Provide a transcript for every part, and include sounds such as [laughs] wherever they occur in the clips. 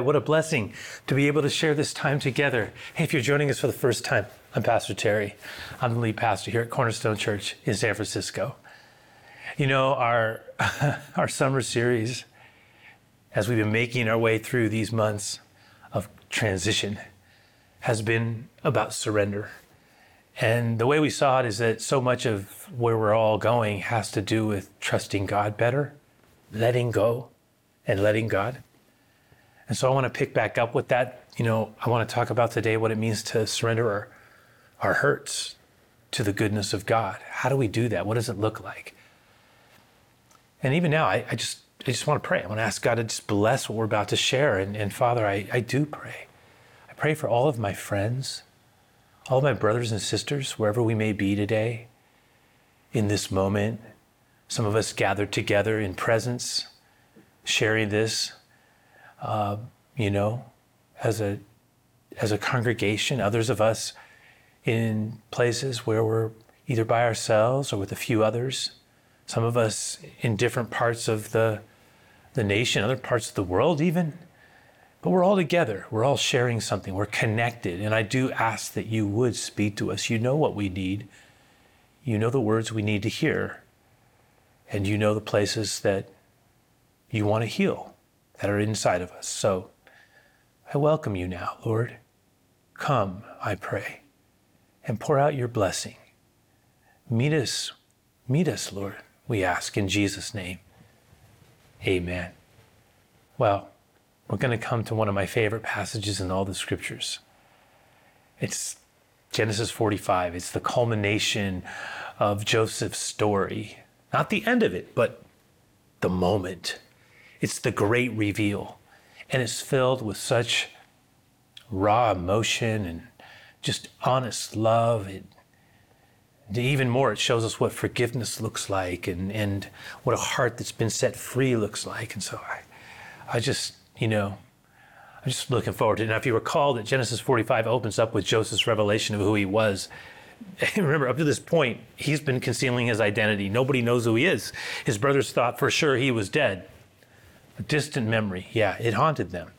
what a blessing to be able to share this time together. Hey, if you're joining us for the first time, I'm Pastor Terry. I'm the lead pastor here at Cornerstone Church in San Francisco. You know, our, [laughs] our summer series, as we've been making our way through these months of transition, has been about surrender. And the way we saw it is that so much of where we're all going has to do with trusting God better, letting go, and letting God. And so I want to pick back up with that. You know, I want to talk about today what it means to surrender our, our hurts to the goodness of God. How do we do that? What does it look like? And even now, I, I just I just want to pray. I want to ask God to just bless what we're about to share. And, and Father, I, I do pray. I pray for all of my friends, all of my brothers and sisters, wherever we may be today, in this moment. Some of us gathered together in presence, sharing this uh, you know, as a as a congregation. Others of us in places where we're either by ourselves or with a few others. Some of us in different parts of the the nation, other parts of the world, even. But we're all together. We're all sharing something. We're connected. And I do ask that you would speak to us. You know what we need. You know the words we need to hear. And you know the places that you want to heal that are inside of us. So I welcome you now, Lord. Come, I pray, and pour out your blessing. Meet us, meet us, Lord, we ask in Jesus' name. Amen. Well, we're going to come to one of my favorite passages in all the scriptures. It's Genesis 45. It's the culmination of Joseph's story. Not the end of it, but the moment it's the great reveal. And it's filled with such raw emotion and just honest love. It, even more, it shows us what forgiveness looks like and, and what a heart that's been set free looks like. And so I, I just, you know, I'm just looking forward to it. Now, if you recall that Genesis 45 opens up with Joseph's revelation of who he was, [laughs] remember, up to this point, he's been concealing his identity. Nobody knows who he is. His brothers thought for sure he was dead. A distant memory. Yeah, it haunted them.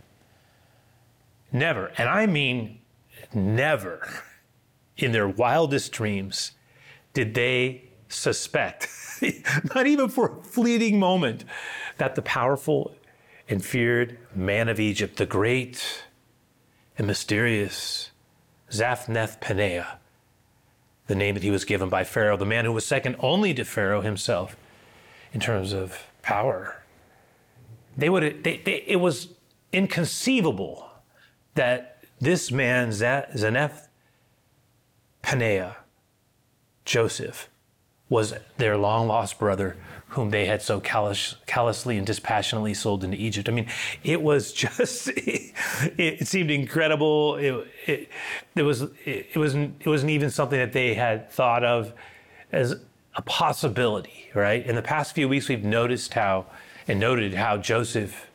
Never, and I mean never, in their wildest dreams, did they suspect, [laughs] not even for a fleeting moment, that the powerful and feared man of Egypt, the great and mysterious Zaphnath Paneah, the name that he was given by Pharaoh, the man who was second only to Pharaoh himself in terms of power they would they, they, it was inconceivable that this man Zaneth Paneah Joseph was their long lost brother whom they had so callous, callously and dispassionately sold into Egypt. I mean, it was [laughs] just, it, it seemed incredible. It, it, it, was, it, it, wasn't, it wasn't even something that they had thought of as a possibility, right? In the past few weeks, we've noticed how and noted how Joseph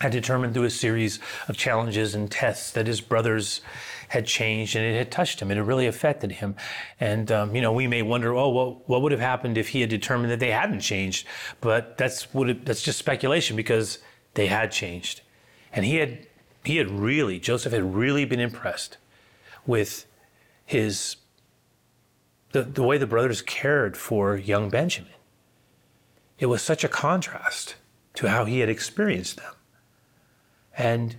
had determined through a series of challenges and tests that his brothers had changed and it had touched him. It had really affected him. And, um, you know, we may wonder, oh, what, what would have happened if he had determined that they hadn't changed? But that's, what it, that's just speculation because they had changed. And he had, he had really, Joseph had really been impressed with his, the, the way the brothers cared for young Benjamin. It was such a contrast to how he had experienced them. And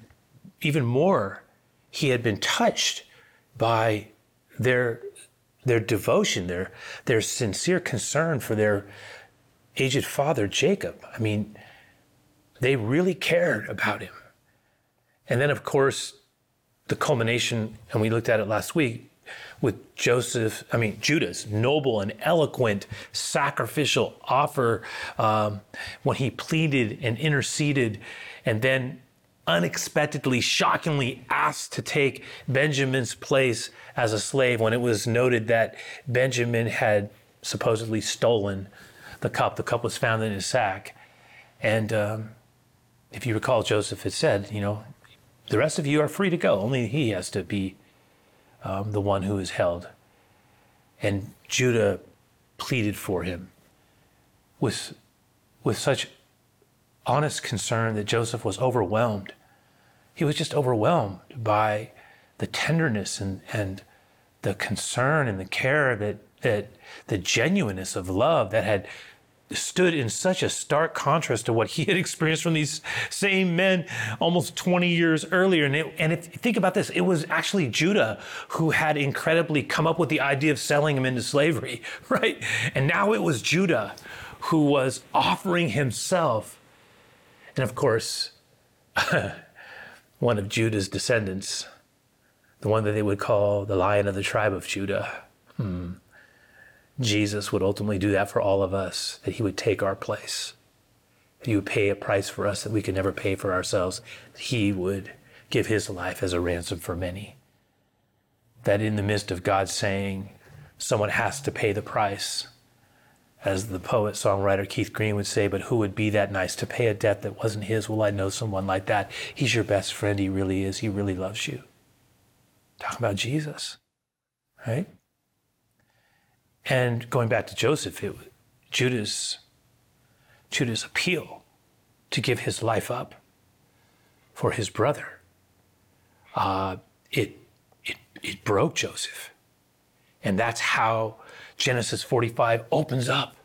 even more, he had been touched by their, their devotion, their, their sincere concern for their aged father, Jacob. I mean, they really cared about him. And then, of course, the culmination, and we looked at it last week, with Joseph, I mean, Judah's noble and eloquent sacrificial offer um, when he pleaded and interceded and then unexpectedly, shockingly asked to take Benjamin's place as a slave when it was noted that Benjamin had supposedly stolen the cup. The cup was found in his sack. And um, if you recall, Joseph had said, you know, the rest of you are free to go. Only he has to be um, the one who is held. And Judah pleaded for him with, with such honest concern that Joseph was overwhelmed he was just overwhelmed by the tenderness and, and the concern and the care that, that the genuineness of love that had stood in such a stark contrast to what he had experienced from these same men almost 20 years earlier. And, it, and if think about this, it was actually Judah who had incredibly come up with the idea of selling him into slavery, [laughs] right? And now it was Judah who was offering himself. And of course, [laughs] one of Judah's descendants, the one that they would call the lion of the tribe of Judah. Hmm. Jesus would ultimately do that for all of us, that he would take our place, he would pay a price for us that we could never pay for ourselves, he would give his life as a ransom for many. That in the midst of God saying, someone has to pay the price, as the poet songwriter Keith Green would say, but who would be that nice to pay a debt that wasn't his? Well, I know someone like that. He's your best friend. He really is. He really loves you. Talking about Jesus, right? And going back to Joseph, it, Judah's, Judah's appeal to give his life up for his brother, uh, it, it, it broke Joseph. And that's how Genesis 45 opens up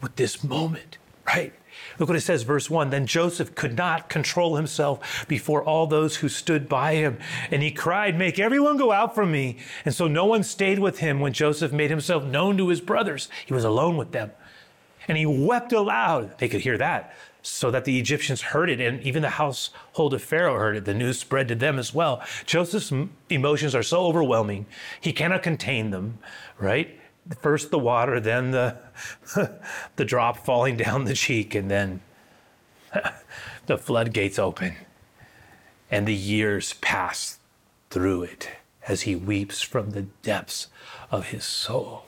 with this moment, right? Look what it says, verse 1 Then Joseph could not control himself before all those who stood by him. And he cried, Make everyone go out from me. And so no one stayed with him when Joseph made himself known to his brothers. He was alone with them. And he wept aloud. They could hear that. So that the Egyptians heard it, and even the household of Pharaoh heard it. The news spread to them as well. Joseph's emotions are so overwhelming, he cannot contain them, right? First the water, then the [laughs] the drop falling down the cheek, and then [laughs] the floodgates open, and the years pass through it as he weeps from the depths of his soul.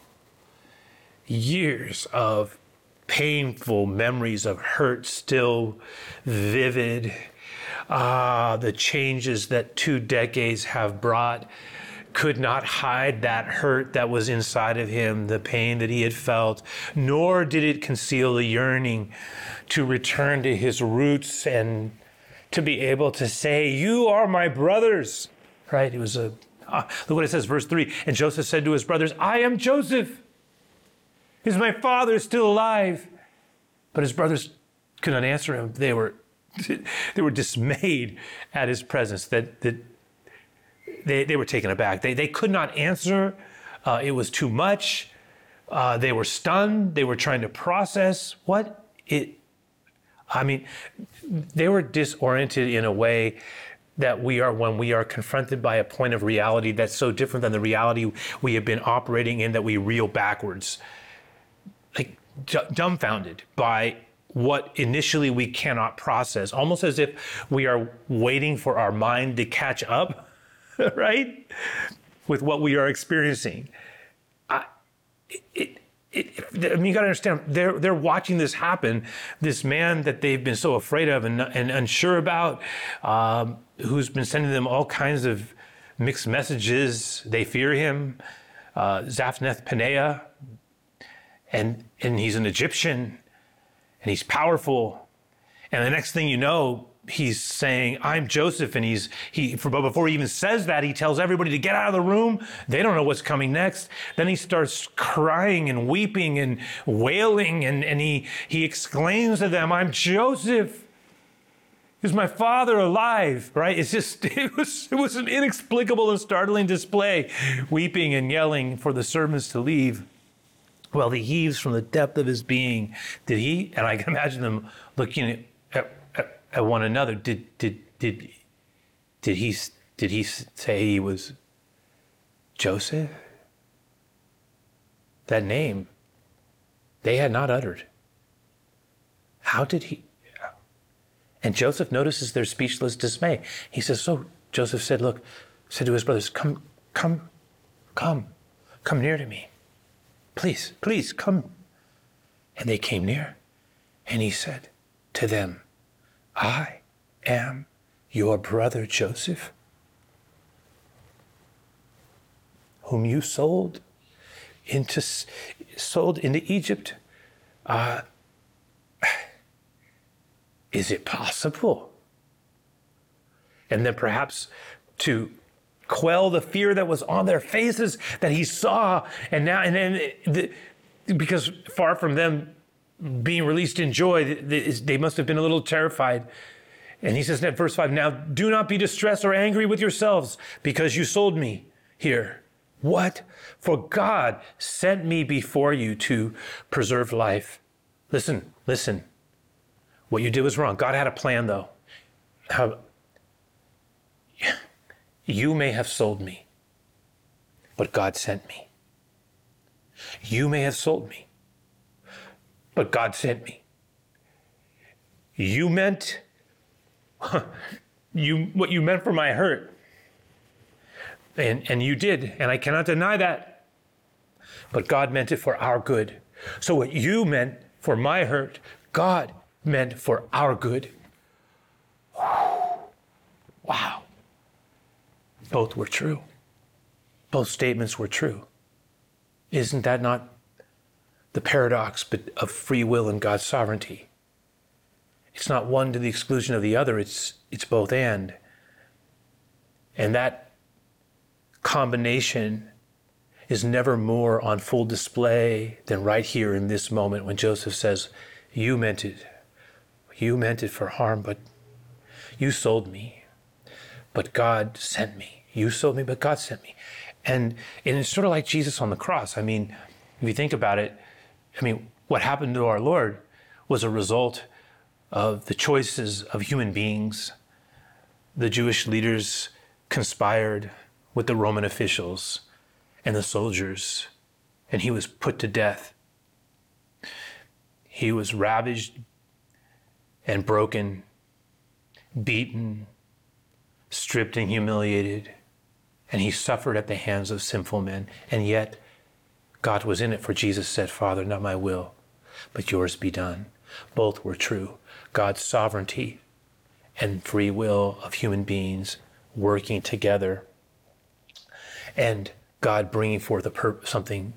Years of painful memories of hurt still vivid. Ah, the changes that two decades have brought could not hide that hurt that was inside of him, the pain that he had felt, nor did it conceal the yearning to return to his roots and to be able to say, You are my brothers. Right? It was a, uh, look what it says, verse 3. And Joseph said to his brothers, I am Joseph. Is my father still alive? But his brothers could not answer him. They were, [laughs] they were dismayed at his presence, that, that they, they were taken aback. They, they could not answer. Uh, it was too much. Uh, they were stunned. They were trying to process what it. I mean, they were disoriented in a way that we are when we are confronted by a point of reality that's so different than the reality we have been operating in that we reel backwards. Like d- dumbfounded by what initially we cannot process, almost as if we are waiting for our mind to catch up [laughs] right? With what we are experiencing. I, it, it, I mean, you got to understand, they're, they're watching this happen. This man that they've been so afraid of and, and unsure about, um, who's been sending them all kinds of mixed messages. They fear him. Uh, Zaphnath Paneah, and, and he's an Egyptian, and he's powerful. And the next thing you know, he's saying, I'm Joseph. And he's, he, but before he even says that, he tells everybody to get out of the room. They don't know what's coming next. Then he starts crying and weeping and wailing. And, and he, he exclaims to them, I'm Joseph. Is my father alive? Right? It's just, [laughs] it was, it was an inexplicable and startling display, weeping and yelling for the servants to leave. Well, he heaves from the depth of his being. Did he? And I can imagine them looking at, at one another. Did did did did he did he say he was Joseph? That name they had not uttered. How did he? And Joseph notices their speechless dismay. He says, "So Joseph said, look, said to his brothers, come, come, come, come near to me, please, please come." And they came near, and he said to them, I am your brother Joseph, whom you sold into sold into Egypt. Uh, is it possible? and then perhaps to quell the fear that was on their faces that he saw. And now, and then the, because far from them being released in joy, they must have been a little terrified. And he says in verse 5 Now do not be distressed or angry with yourselves because you sold me here. What? For God sent me before you to preserve life. Listen, listen. What you did was wrong. God had a plan, though. How, you may have sold me, but God sent me. You may have sold me, but God sent me. You meant [laughs] you what you meant for my hurt. And and you did, and I cannot deny that. But God meant it for our good. So what you meant for my hurt, God meant for our good. Wow. Both were true. Both statements were true. Isn't that not the paradox of free will and God's sovereignty? It's not one to the exclusion of the other, it's, it's both and. And that combination is never more on full display than right here in this moment when Joseph says, You meant it. You meant it for harm, but you sold me. But God sent me. You sold me, but God sent me. And, and it's sort of like Jesus on the cross. I mean, if you think about it, I mean, what happened to our Lord was a result of the choices of human beings. The Jewish leaders conspired with the Roman officials and the soldiers, and he was put to death. He was ravaged and broken, beaten, stripped and humiliated and he suffered at the hands of sinful men. And yet, God was in it, for Jesus said, Father, not my will, but yours be done. Both were true. God's sovereignty and free will of human beings working together, and God bringing forth a pur- something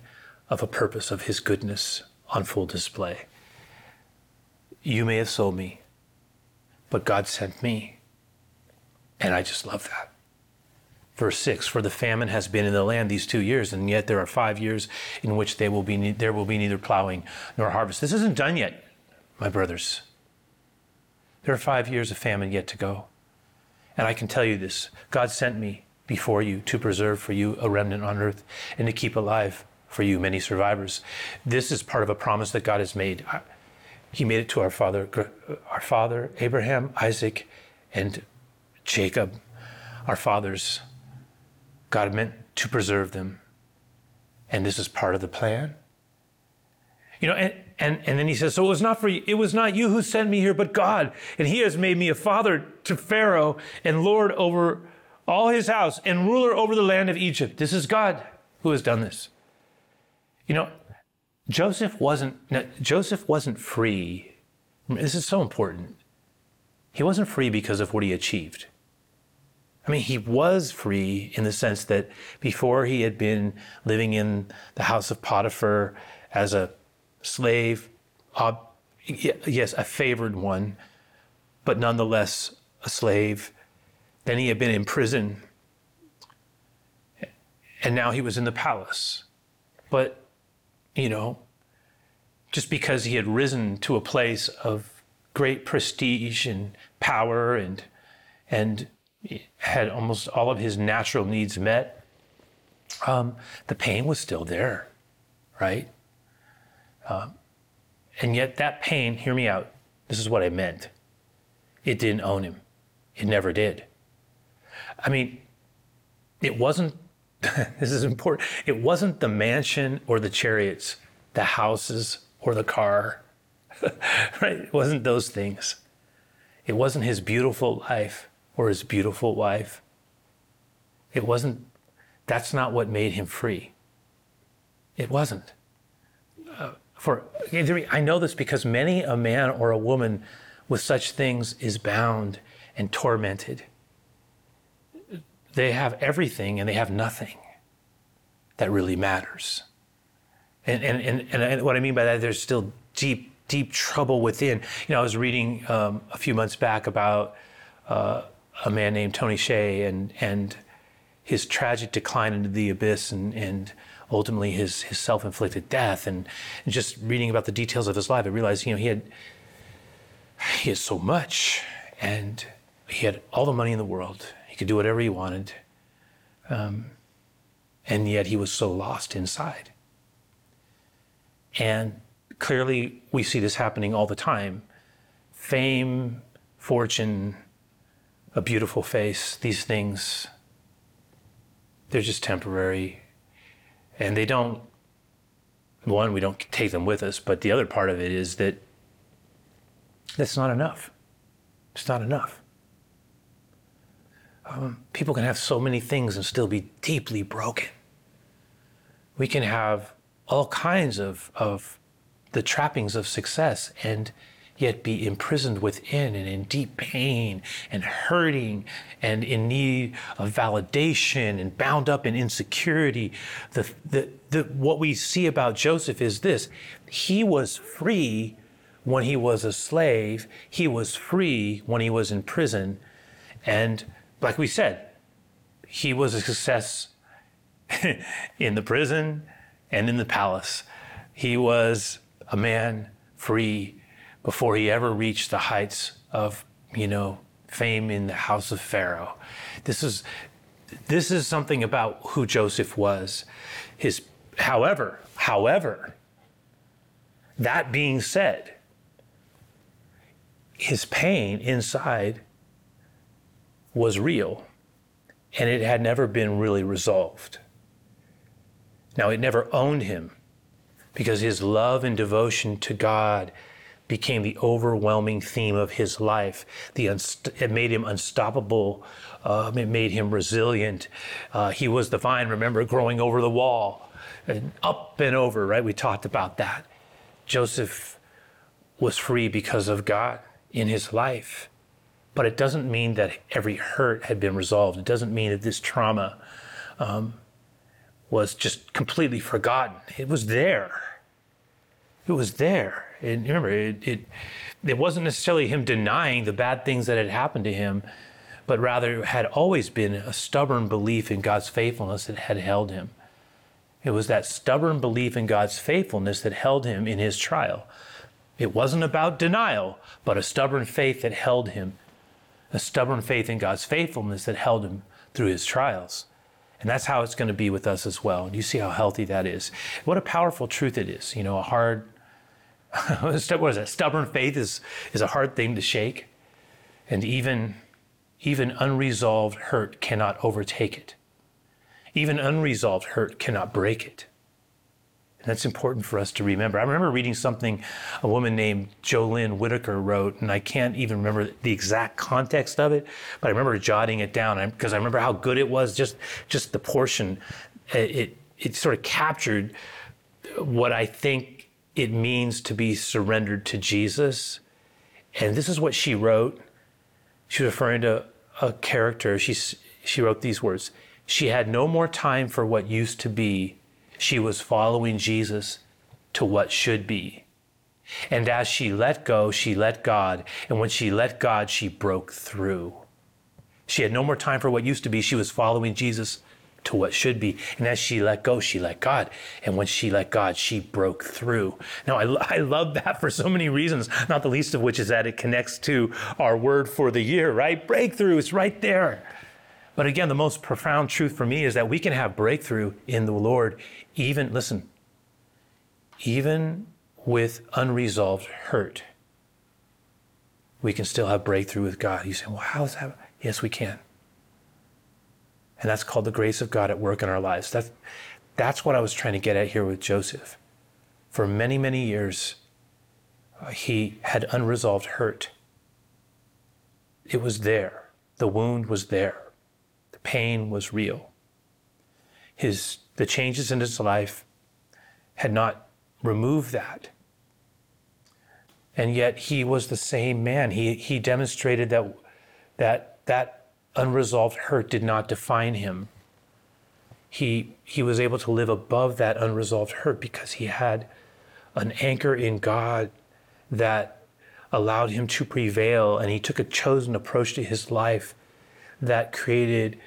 of a purpose of his goodness on full display. You may have sold me, but God sent me. And I just love that. Verse 6 For the famine has been in the land these two years, and yet there are five years in which they will be, there will be neither plowing nor harvest. This isn't done yet, my brothers. There are five years of famine yet to go. And I can tell you this God sent me before you to preserve for you a remnant on earth and to keep alive for you many survivors. This is part of a promise that God has made. He made it to our father, our father Abraham, Isaac, and Jacob, our fathers. God meant to preserve them. And this is part of the plan. You know, and, and, and then he says, So it was not for you, it was not you who sent me here, but God. And he has made me a father to Pharaoh and Lord over all his house and ruler over the land of Egypt. This is God who has done this. You know, Joseph wasn't Joseph wasn't free. This is so important. He wasn't free because of what he achieved. I mean, he was free in the sense that before he had been living in the house of Potiphar as a slave, yes, a favored one, but nonetheless a slave. Then he had been in prison, and now he was in the palace. But, you know, just because he had risen to a place of great prestige and power and and had almost all of his natural needs met, um, the pain was still there, right? Um, and yet, that pain, hear me out, this is what I meant. It didn't own him. It never did. I mean, it wasn't, [laughs] this is important, it wasn't the mansion or the chariots, the houses or the car, [laughs] right? It wasn't those things. It wasn't his beautiful life or his beautiful wife. It wasn't, that's not what made him free. It wasn't. Uh, for I know this because many a man or a woman with such things is bound and tormented. They have everything and they have nothing that really matters. And, and, and, and what I mean by that, there's still deep, deep trouble within. You know, I was reading um, a few months back about uh, a man named Tony Hsieh and and his tragic decline into the abyss and and ultimately his his self-inflicted death and, and just reading about the details of his life, I realized you know he had he had so much and he had all the money in the world. He could do whatever he wanted. Um, and yet he was so lost inside. And clearly, we see this happening all the time. Fame, fortune, a beautiful face, these things, they're just temporary. And they don't, one, we don't take them with us, but the other part of it is that that's not enough. It's not enough. Um, people can have so many things and still be deeply broken. We can have all kinds of, of the trappings of success and yet be imprisoned within and in deep pain and hurting and in need of validation and bound up in insecurity. The, the, the, what we see about Joseph is this he was free when he was a slave, he was free when he was in prison. And like we said, he was a success [laughs] in the prison and in the palace. He was a man free before he ever reached the heights of, you know, fame in the house of Pharaoh. This is this is something about who Joseph was. His however, however, that being said, his pain inside was real and it had never been really resolved. Now, it never owned him because his love and devotion to God became the overwhelming theme of his life. The unst- it made him unstoppable. Um, it made him resilient. Uh, he was the vine, remember, growing over the wall and up and over, right? We talked about that. Joseph was free because of God in his life. But it doesn't mean that every hurt had been resolved. It doesn't mean that this trauma um, was just completely forgotten. It was there. It was there. And remember, it, it, it wasn't necessarily him denying the bad things that had happened to him, but rather had always been a stubborn belief in God's faithfulness that had held him. It was that stubborn belief in God's faithfulness that held him in his trial. It wasn't about denial, but a stubborn faith that held him, a stubborn faith in God's faithfulness that held him through his trials. And that's how it's going to be with us as well. And you see how healthy that is. What a powerful truth it is. You know, a hard, [laughs] what is that? Stubborn faith is, is a hard thing to shake. And even, even unresolved hurt cannot overtake it. Even unresolved hurt cannot break it. And that's important for us to remember. I remember reading something a woman named Jolynn Whitaker wrote, and I can't even remember the exact context of it, but I remember jotting it down because I remember how good it was. Just just the portion, it it sort of captured what I think it means to be surrendered to Jesus. And this is what she wrote. She was referring to a character. She she wrote these words. She had no more time for what used to be she was following Jesus to what should be. And as she let go, she let God. And when she let God, she broke through. She had no more time for what used to be. She was following Jesus to what should be. And as she let go, she let God. And when she let God, she broke through. Now, I, I love that for so many reasons, not the least of which is that it connects to our word for the year, right? Breakthrough is right there. But again, the most profound truth for me is that we can have breakthrough in the Lord, even, listen, even with unresolved hurt. We can still have breakthrough with God. You say, well, how is that? Yes, we can. And that's called the grace of God at work in our lives. That's, that's what I was trying to get at here with Joseph. For many, many years, uh, he had unresolved hurt. It was there, the wound was there The pain was real. His, the changes in his life had not removed that. And yet he was the same man. He, he demonstrated that, that that unresolved hurt did not define him. He, he was able to live above that unresolved hurt because he had an anchor in God that allowed him to prevail. And he took a chosen approach to his life that created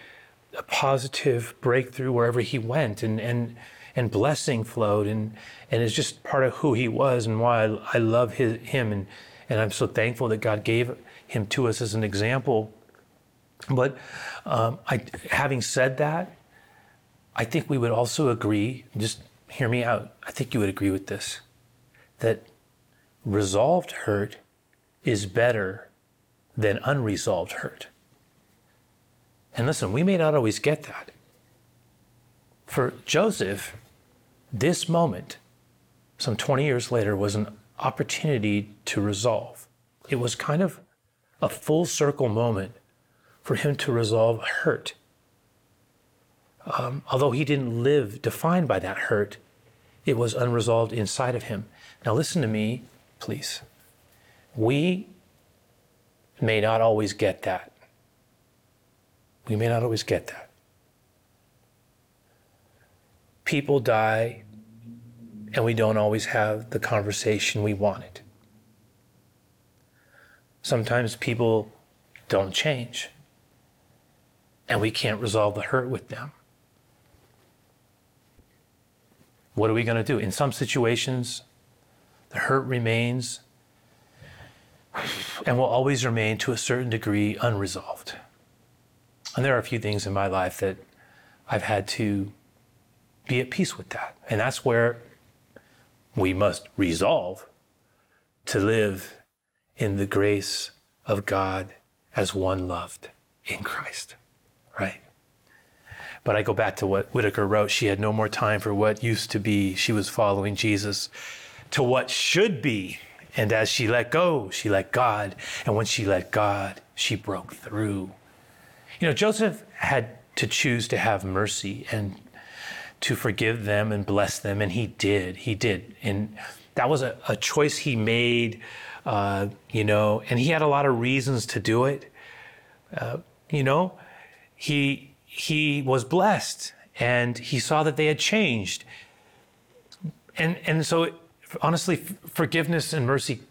a positive breakthrough wherever he went and and and blessing flowed and and it's just part of who he was and why I, I love his, him and and I'm so thankful that God gave him to us as an example. But um, I, having said that, I think we would also agree. Just hear me out. I think you would agree with this that resolved hurt is better than unresolved hurt. And listen, we may not always get that. For Joseph, this moment, some 20 years later, was an opportunity to resolve. It was kind of a full circle moment for him to resolve hurt. Um, although he didn't live defined by that hurt, it was unresolved inside of him. Now, listen to me, please. We may not always get that. We may not always get that. People die, and we don't always have the conversation we wanted. Sometimes people don't change, and we can't resolve the hurt with them. What are we going to do? In some situations, the hurt remains and will always remain to a certain degree unresolved. And there are a few things in my life that I've had to be at peace with that. And that's where we must resolve to live in the grace of God as one loved in Christ, right? But I go back to what Whitaker wrote. She had no more time for what used to be. She was following Jesus to what should be. And as she let go, she let God. And when she let God, she broke through. You know, Joseph had to choose to have mercy and to forgive them and bless them, and he did. He did. And that was a, a choice he made, uh, you know, and he had a lot of reasons to do it. Uh, you know, he he was blessed and he saw that they had changed. And and so honestly, forgiveness and mercy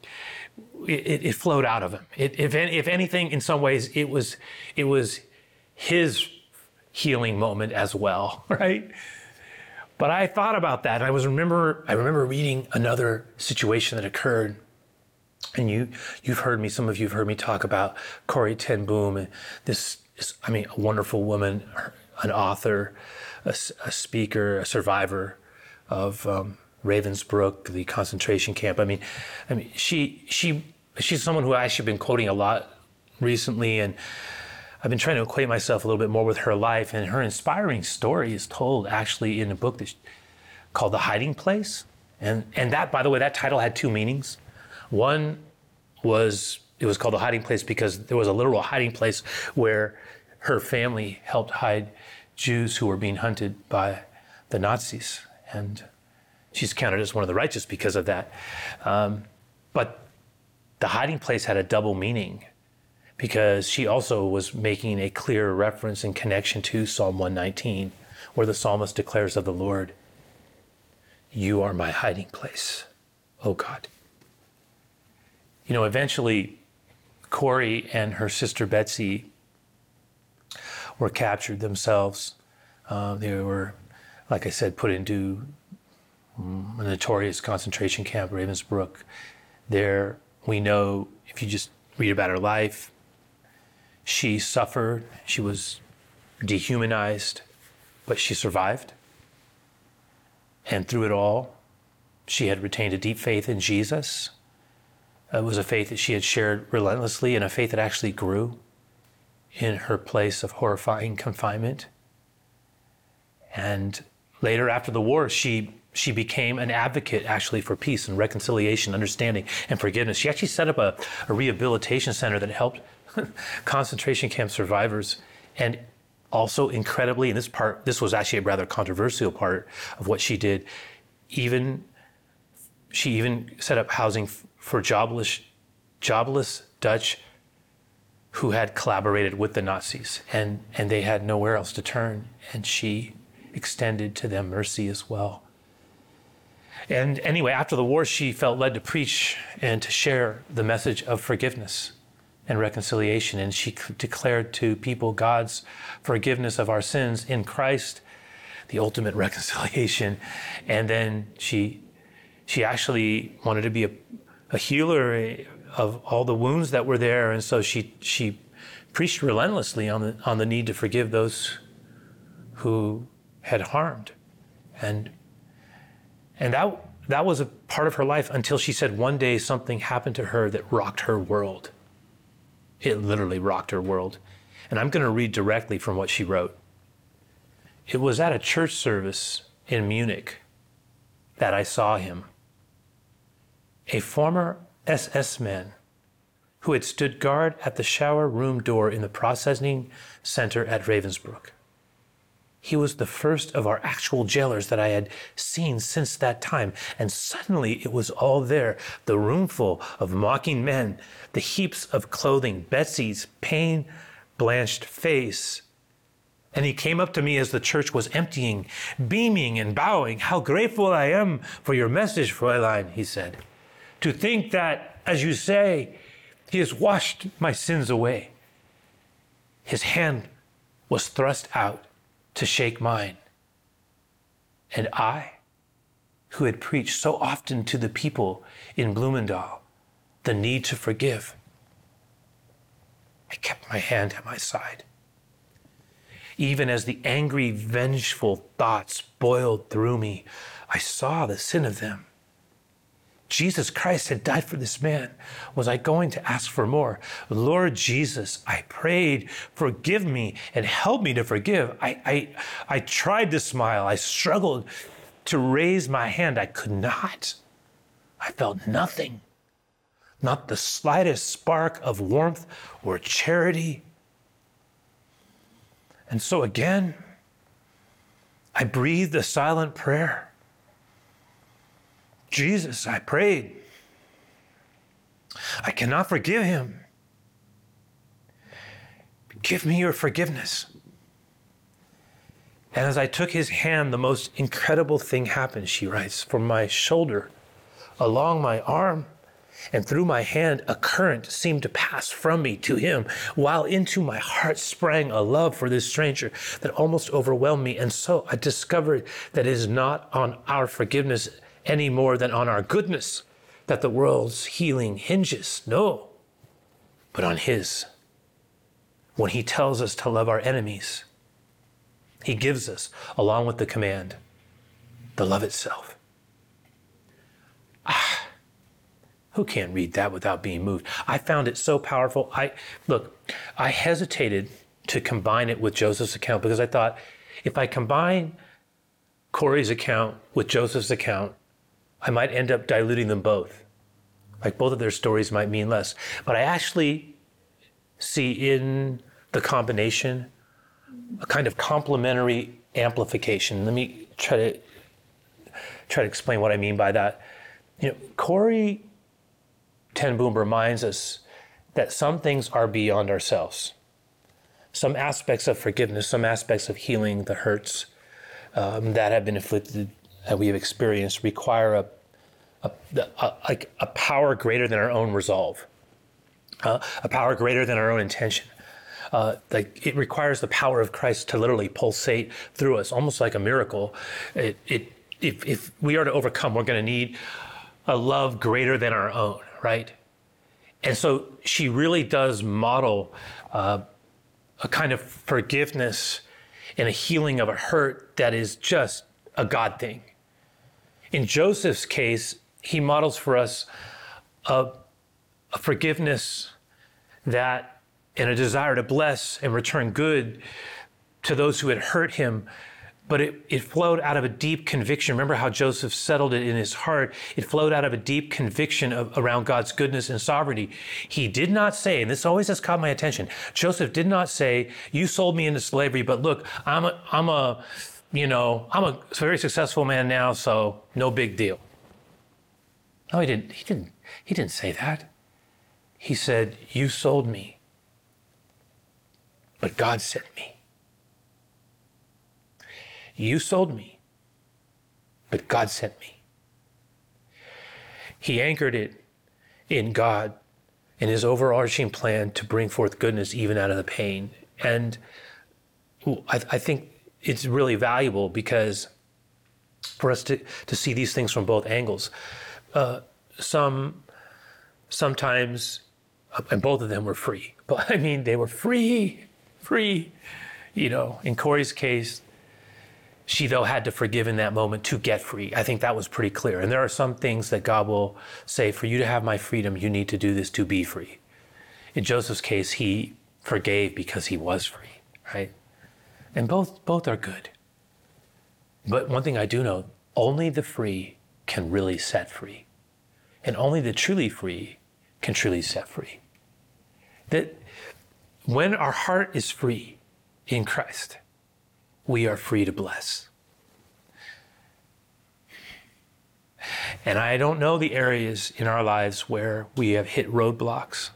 it, it, flowed out of him. It, if, if anything, in some ways, it was it was his healing moment as well, [laughs] right? But I thought about that. I was remember I remember reading another situation that occurred, and you you've heard me. Some of you've heard me talk about Corrie Ten Boom. And this is, I mean, a wonderful woman, an author, a, a speaker, a survivor of um, Ravensbrück, the concentration camp. I mean, I mean, she she she's someone who I've actually been quoting a lot recently, and I've been trying to acquaint myself a little bit more with her life. And her inspiring story is told actually in a book that's called The Hiding Place, and and that, by the way, that title had two meanings. One was it was called The Hiding Place because there was a literal hiding place where her family helped hide Jews who were being hunted by the Nazis, and she's counted as one of the righteous because of that. Um, but the hiding place had a double meaning because she also was making a clear reference and connection to Psalm 119, where the psalmist declares of the Lord, You are my hiding place, O God. You know, eventually, Corrie and her sister Betsy were captured themselves. Uh, they were, like I said, put into a notorious concentration camp, Ravensbrück. There, we know if you just read about her life, she suffered, she was dehumanized, but she survived. And through it all, she had retained a deep faith in Jesus. It was a faith that she had shared relentlessly and a faith that actually grew in her place of horrifying confinement. And later, after the war, she she became an advocate actually for peace and reconciliation, understanding, and forgiveness. She actually set up a, a rehabilitation center that helped [laughs] concentration camp survivors and also incredibly in this part this was actually a rather controversial part of what she did even she even set up housing for jobless jobless Dutch who had collaborated with the Nazis and and they had nowhere else to turn and she extended to them mercy as well and anyway, after the war, she felt led to preach and to share the message of forgiveness and reconciliation. And she declared to people God's forgiveness of our sins in Christ, the ultimate [laughs] reconciliation. And then she, she actually wanted to be a, a healer eh, of all the wounds that were there. And so she, she preached relentlessly on the, on the need to forgive those who had harmed. And, and that, that was a part of her life until she said one day something happened to her that rocked her world. It literally rocked her world. And I'm going to read directly from what she wrote. It was at a church service in Munich that I saw him. A former SS man who had stood guard at the shower room door in the processing center at Ravensbrück. He was the first of our actual jailers that I had seen since that time. And suddenly it was all there the roomful of mocking men, the heaps of clothing, Betsy's pain blanched face. And he came up to me as the church was emptying, beaming and bowing. How grateful I am for your message, Fräulein, he said. To think that, as you say, he has washed my sins away. His hand was thrust out to shake mine. And I, who had preached so often to the people in Bloemendaal the need to forgive, I kept my hand at my side. Even as the angry, vengeful thoughts boiled through me, I saw the sin of them Jesus Christ had died for this man. Was I going to ask for more? Lord Jesus, I prayed, forgive me and help me to forgive. I, I, I tried to smile. I struggled to raise my hand. I could not. I felt nothing, not the slightest spark of warmth or charity. And so again, I breathed a silent prayer. Jesus, I prayed. I cannot forgive him. Give me your forgiveness. And as I took his hand, the most incredible thing happened, she writes, from my shoulder, along my arm, and through my hand, a current seemed to pass from me to him, while into my heart sprang a love for this stranger that almost overwhelmed me. And so I discovered that it is not on our forgiveness any more than on our goodness that the world's healing hinges. No, but on His. When He tells us to love our enemies, He gives us, along with the command, the love itself. Ah, who can't read that without being moved? I found it so powerful. I look, I hesitated to combine it with Joseph's account because I thought if I combine Corrie's account with Joseph's account, I might end up diluting them both. Like both of their stories might mean less. But I actually see in the combination a kind of complementary amplification. Let me try to try to explain what I mean by that. You know, Corrie ten Boom reminds us that some things are beyond ourselves. Some aspects of forgiveness, some aspects of healing the hurts um, that have been inflicted that we have experienced require a, a, a, like a power greater than our own resolve, uh, a power greater than our own intention. Uh, like it requires the power of Christ to literally pulsate through us, almost like a miracle. It, it, if, if we are to overcome, we're going to need a love greater than our own, right? And so she really does model uh, a kind of forgiveness and a healing of a hurt that is just a God thing. In Joseph's case, he models for us a, a forgiveness that and a desire to bless and return good to those who had hurt him. But it, it flowed out of a deep conviction. Remember how Joseph settled it in his heart? It flowed out of a deep conviction of, around God's goodness and sovereignty. He did not say, and this always has caught my attention, Joseph did not say, You sold me into slavery, but look, I'm a, I'm a, you know, I'm a very successful man now, so no big deal. No, he didn't. He didn't. He didn't say that. He said, "You sold me, but God sent me. You sold me, but God sent me." He anchored it in God and his overarching plan to bring forth goodness even out of the pain. And I, I think it's really valuable because for us to, to see these things from both angles. Uh, some sometimes, and both of them were free, [laughs] but I mean, they were free, free. You know, in Corrie's case, she though had to forgive in that moment to get free. I think that was pretty clear. And there are some things that God will say, for you to have my freedom, you need to do this to be free. In Joseph's case, he forgave because he was free, right? And both both are good. But one thing I do know, only the free can really set free. And only the truly free can truly set free. That when our heart is free in Christ, we are free to bless. And I don't know the areas in our lives where we have hit roadblocks.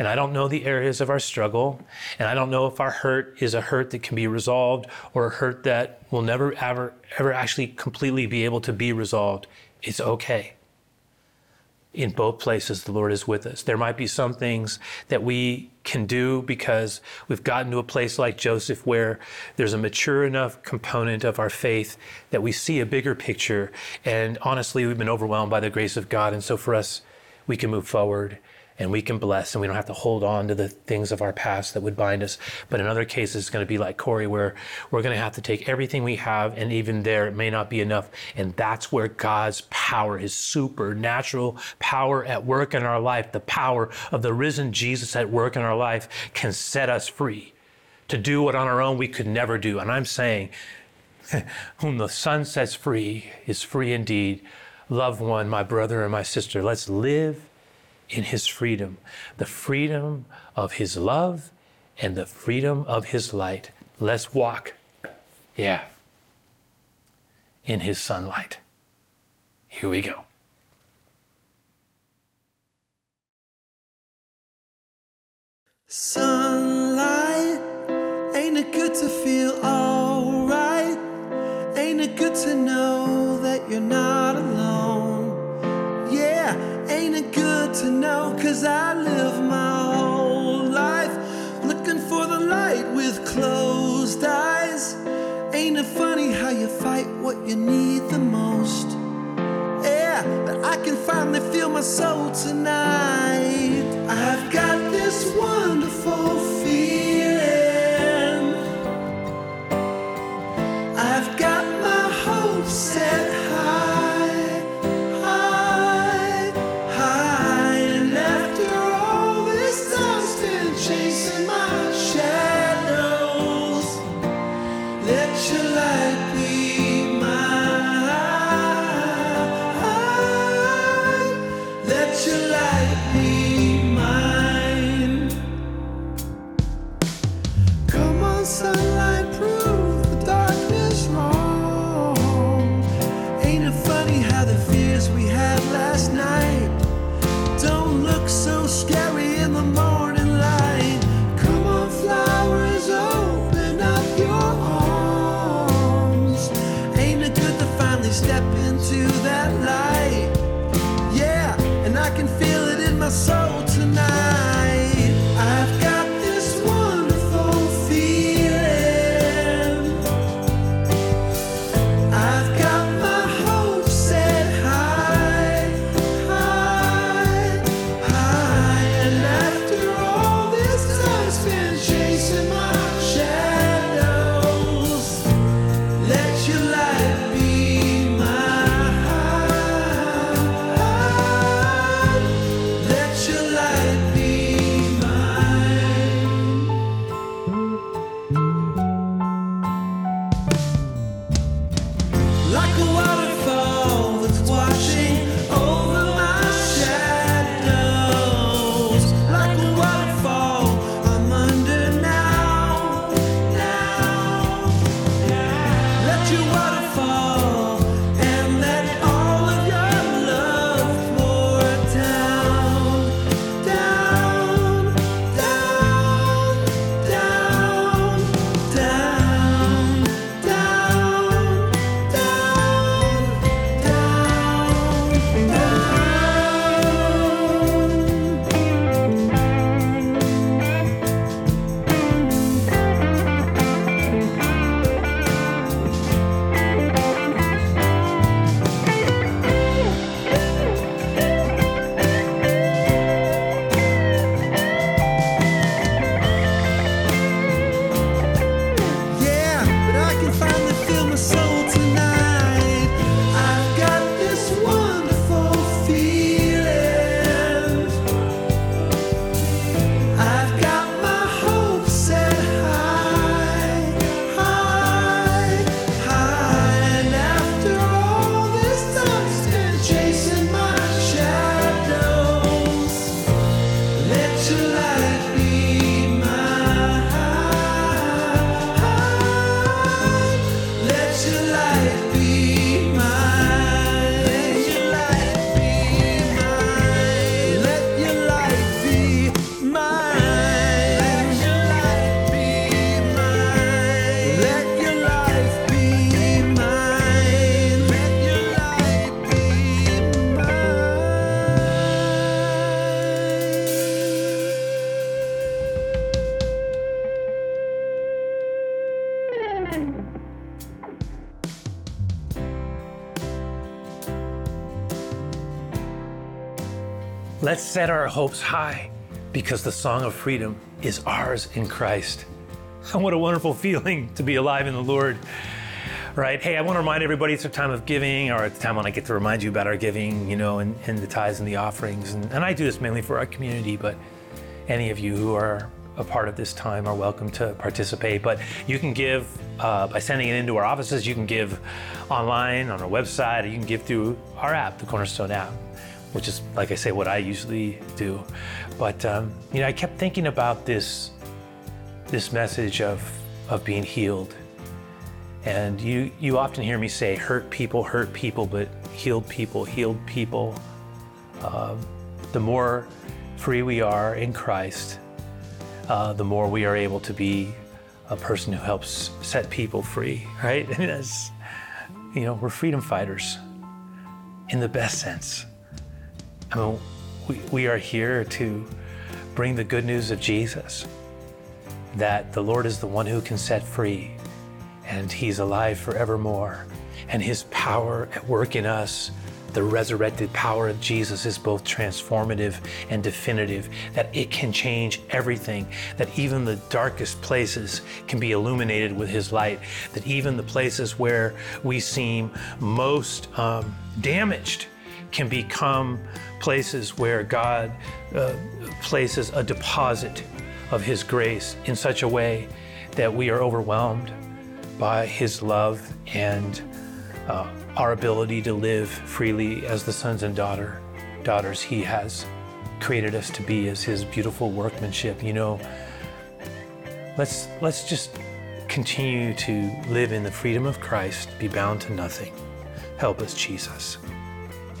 And I don't know the areas of our struggle. And I don't know if our hurt is a hurt that can be resolved or a hurt that will never, ever, ever actually completely be able to be resolved. It's okay in both places the Lord is with us. There might be some things that we can do because we've gotten to a place like Joseph where there's a mature enough component of our faith that we see a bigger picture. And honestly, we've been overwhelmed by the grace of God. And so for us, we can move forward and we can bless and we don't have to hold on to the things of our past that would bind us. But in other cases, it's going to be like Corrie, where we're going to have to take everything we have, and even there, it may not be enough. And that's where God's power, his supernatural power at work in our life, the power of the risen Jesus at work in our life, can set us free to do what on our own we could never do. And I'm saying, [laughs] whom the Son sets free is free indeed. Loved one, my brother and my sister, let's live in his freedom, the freedom of his love and the freedom of his light. Let's walk, yeah, in his sunlight. Here we go. Sunlight, ain't it good to feel alright? Ain't it good to know that you're not alone? Good to know? Cause I live my whole life looking for the light with closed eyes. Ain't it funny how you fight what you need the most? Yeah, but I can finally feel my soul tonight. I've got this wonderful set our hopes high because the song of freedom is ours in Christ. And [laughs] what a wonderful feeling to be alive in the Lord. Right? Hey, I want to remind everybody it's a time of giving, or it's a time when I get to remind you about our giving, you know, and, and the tithes and the offerings. And, and I do this mainly for our community, but any of you who are a part of this time are welcome to participate. But you can give uh, by sending it into our offices. You can give online on our website, or you can give through our app, the Cornerstone app, which is, like I say, what I usually do. But um, you know, I kept thinking about this this message of of being healed. And you you often hear me say, "Hurt people, hurt people," but healed people, healed people. Um, the more free we are in Christ, uh, the more we are able to be a person who helps set people free, right? [laughs] Mean, that's, you know, we're freedom fighters in the best sense. I mean, we, we are here to bring the good news of Jesus that the Lord is the one who can set free and He's alive forevermore. And His power at work in us the resurrected power of Jesus is both transformative and definitive, that it can change everything, that even the darkest places can be illuminated with His light, that even the places where we seem most um, damaged can become places where God uh, places a deposit of His grace in such a way that we are overwhelmed by His love and uh, our ability to live freely as the sons and daughter daughters he has created us to be as his beautiful workmanship. You know let's let's just continue to live in the freedom of Christ be bound to nothing. Help us Jesus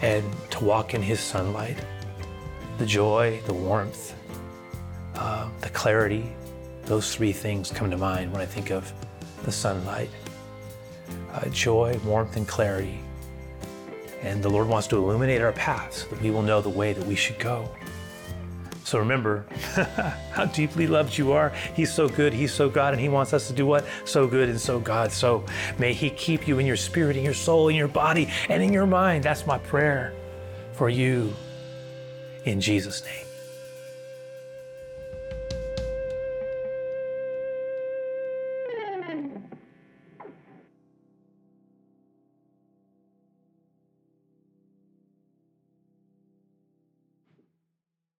and to walk in his sunlight the joy the warmth uh, the clarity those three things come to mind when I think of the sunlight uh, joy, warmth, and clarity. And the Lord wants to illuminate our paths so that we will know the way that we should go. So remember [laughs] how deeply loved you are. He's so good, He's so God, and He wants us to do what? So good and so God. So may He keep you in your spirit, in your soul, in your body, and in your mind. That's my prayer for you in Jesus' name.